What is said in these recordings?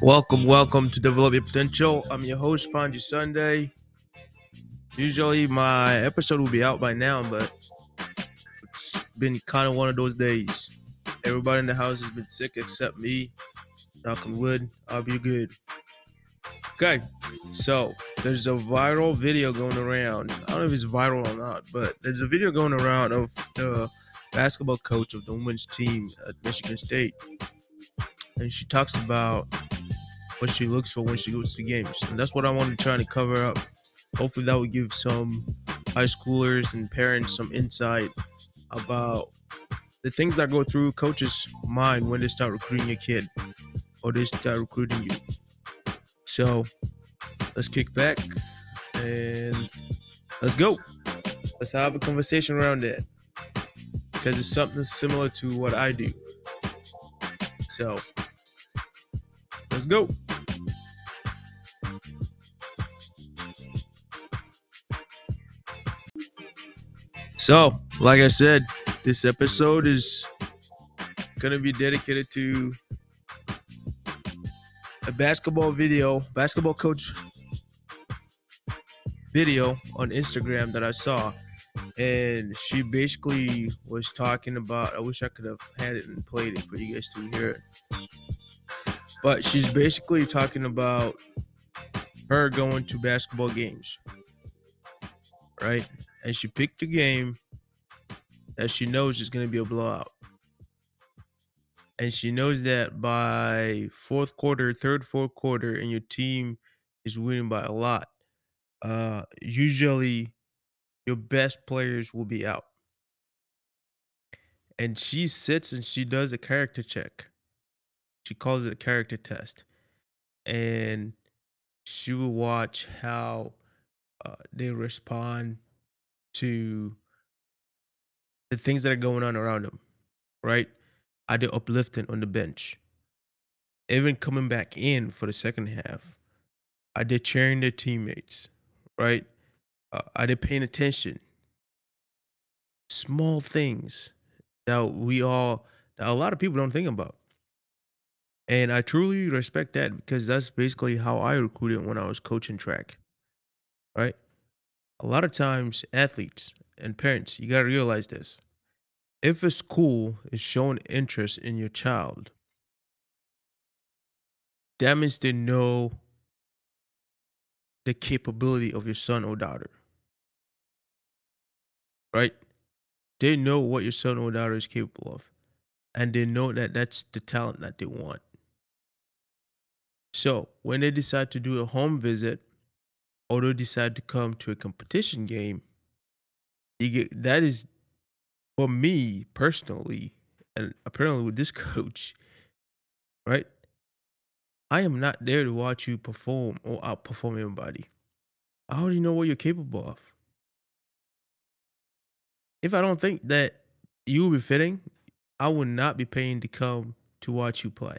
Welcome, welcome to Develop Your Potential. I'm your host, Palngji Sunday. Usually my episode will be out by now, but it's been kind of one of those days. Everybody in the house has been sick except me. Knock on wood, I'll be good. Okay, so there's a viral video going around. I don't know if it's viral or not, but there's a video going around of the basketball coach of the women's team at Michigan State. And she talks about what she looks for when she goes to games. And that's what I wanted to try to cover up. Hopefully, that would give some high schoolers and parents some insight about the things that go through coaches' mind when they start recruiting a kid or they start recruiting you. So let's kick back and let's go. Let's have a conversation around that because it's something similar to what I do. So let's go. So, like I said, this episode is going to be dedicated to a basketball video, basketball coach video on Instagram that I saw. And she basically was talking about, I wish I could have had it and played it for you guys to hear it. But she's basically talking about her going to basketball games, right? And she picked a game that she knows is going to be a blowout. And she knows that by fourth quarter, third, fourth quarter, and your team is winning by a lot, uh, usually your best players will be out. And she sits and she does a character check. She calls it a character test. And she will watch how uh, they respond to the things that are going on around them, right? Are they uplifting on the bench? Even coming back in for the second half, are they cheering their teammates, right? Uh, are they paying attention? Small things that we all, that a lot of people don't think about. And I truly respect that because that's basically how I recruited when I was coaching track, right? A lot of times, athletes and parents, you got to realize this. If a school is showing interest in your child, that means they know the capability of your son or daughter. Right? They know what your son or daughter is capable of. And they know that that's the talent that they want. So when they decide to do a home visit or they decide to come to a competition game, you get that is for me personally, and apparently with this coach, right? I am not there to watch you perform or outperform anybody. I already know what you're capable of. If I don't think that you will be fitting, I will not be paying to come to watch you play.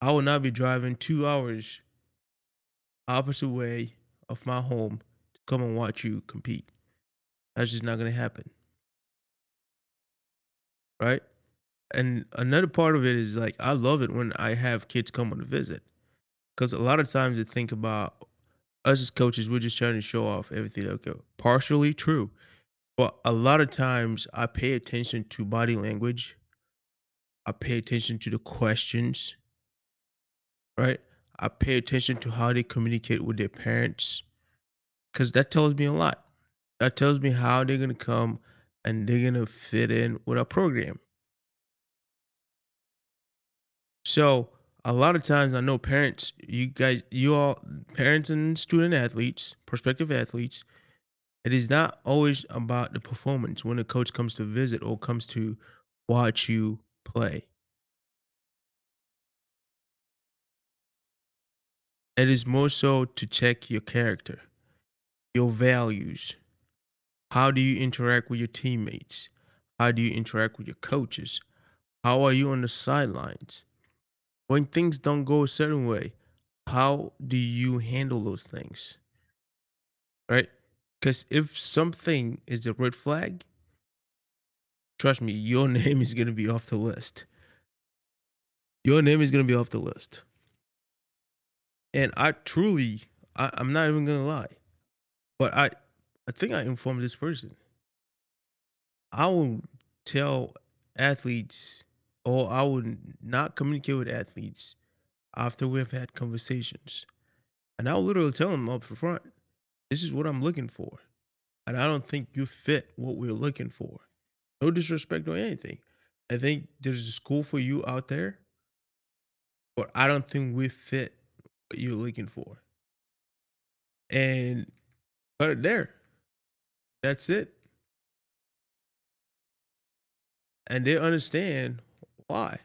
I will not be driving two hours opposite way of my home to come and watch you compete. That's just not going to happen. Right? And another part of it is like, I love it when I have kids come on a visit. Because a lot of times they think about us as coaches, we're just trying to show off everything. Okay, partially true. But a lot of times I pay attention to body language. I pay attention to the questions, right? I pay attention to how they communicate with their parents because that tells me a lot. That tells me how they're going to come and they're going to fit in with our program. So, a lot of times I know parents, you guys, you all, parents and student athletes, prospective athletes, it is not always about the performance when a coach comes to visit or comes to watch you play. It is more so to check your character, your values. How do you interact with your teammates? How do you interact with your coaches? How are you on the sidelines? When things don't go a certain way, how do you handle those things? Right? Because if something is a red flag, trust me, your name is going to be off the list. Your name is going to be off the list. And I truly, I, I'm not even gonna lie, but I, I think I informed this person. I will tell athletes, or I would not communicate with athletes after we've had conversations, and I'll literally tell them up front, this is what I'm looking for, and I don't think you fit what we're looking for. No disrespect or anything. I think there's a school for you out there, but I don't think we fit you're looking for. And put it there. That's it. And they understand why.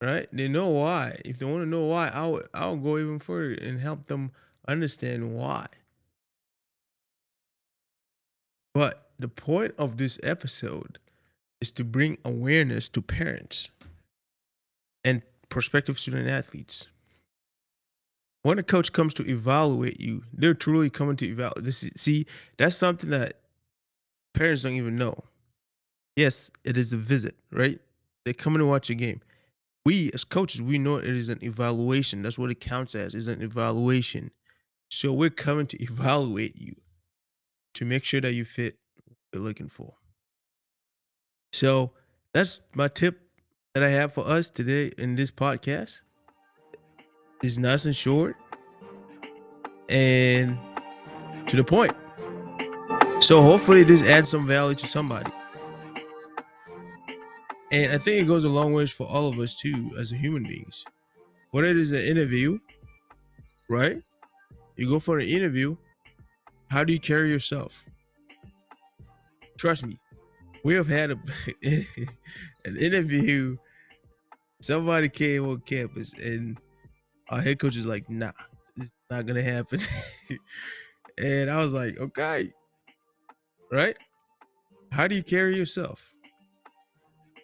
Right? They know why. If they want to know why, I'll I'll go even further and help them understand why. But the point of this episode is to bring awareness to parents and prospective student athletes. When a coach comes to evaluate you, they're truly coming to evaluate. This is, see, that's something that parents don't even know. Yes, it is a visit, right? They're coming to watch a game. We as coaches, we know it is an evaluation. That's what it counts as, is an evaluation. So we're coming to evaluate you to make sure that you fit what we're looking for. So that's my tip that I have for us today in this podcast. It's nice and short and to the point. So hopefully this adds some value to somebody. And I think it goes a long ways for all of us too, as human beings. When it is an interview, right? You go for an interview. How do you carry yourself? Trust me, we have had a, an interview. Somebody came on campus, and our head coach is like, "Nah, it's not gonna happen." and I was like, "Okay, right? How do you carry yourself?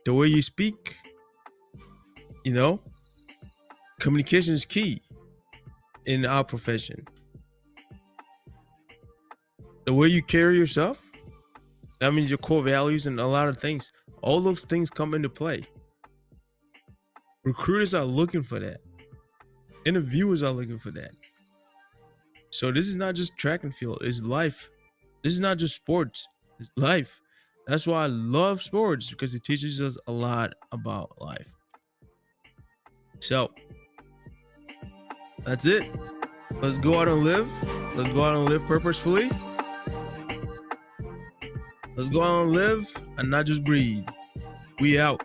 The way you speak, you know, communication is key in our profession. The way you carry yourself, that means your core values and a lot of things. All those things come into play. Recruiters are looking for that. Interviewers are looking for that. So this is not just track and field, it's life. This is not just sports, it's life. That's why I love sports because it teaches us a lot about life. So that's it. Let's go out and live. Let's go out and live purposefully. Let's go out and live and not just breathe. We out.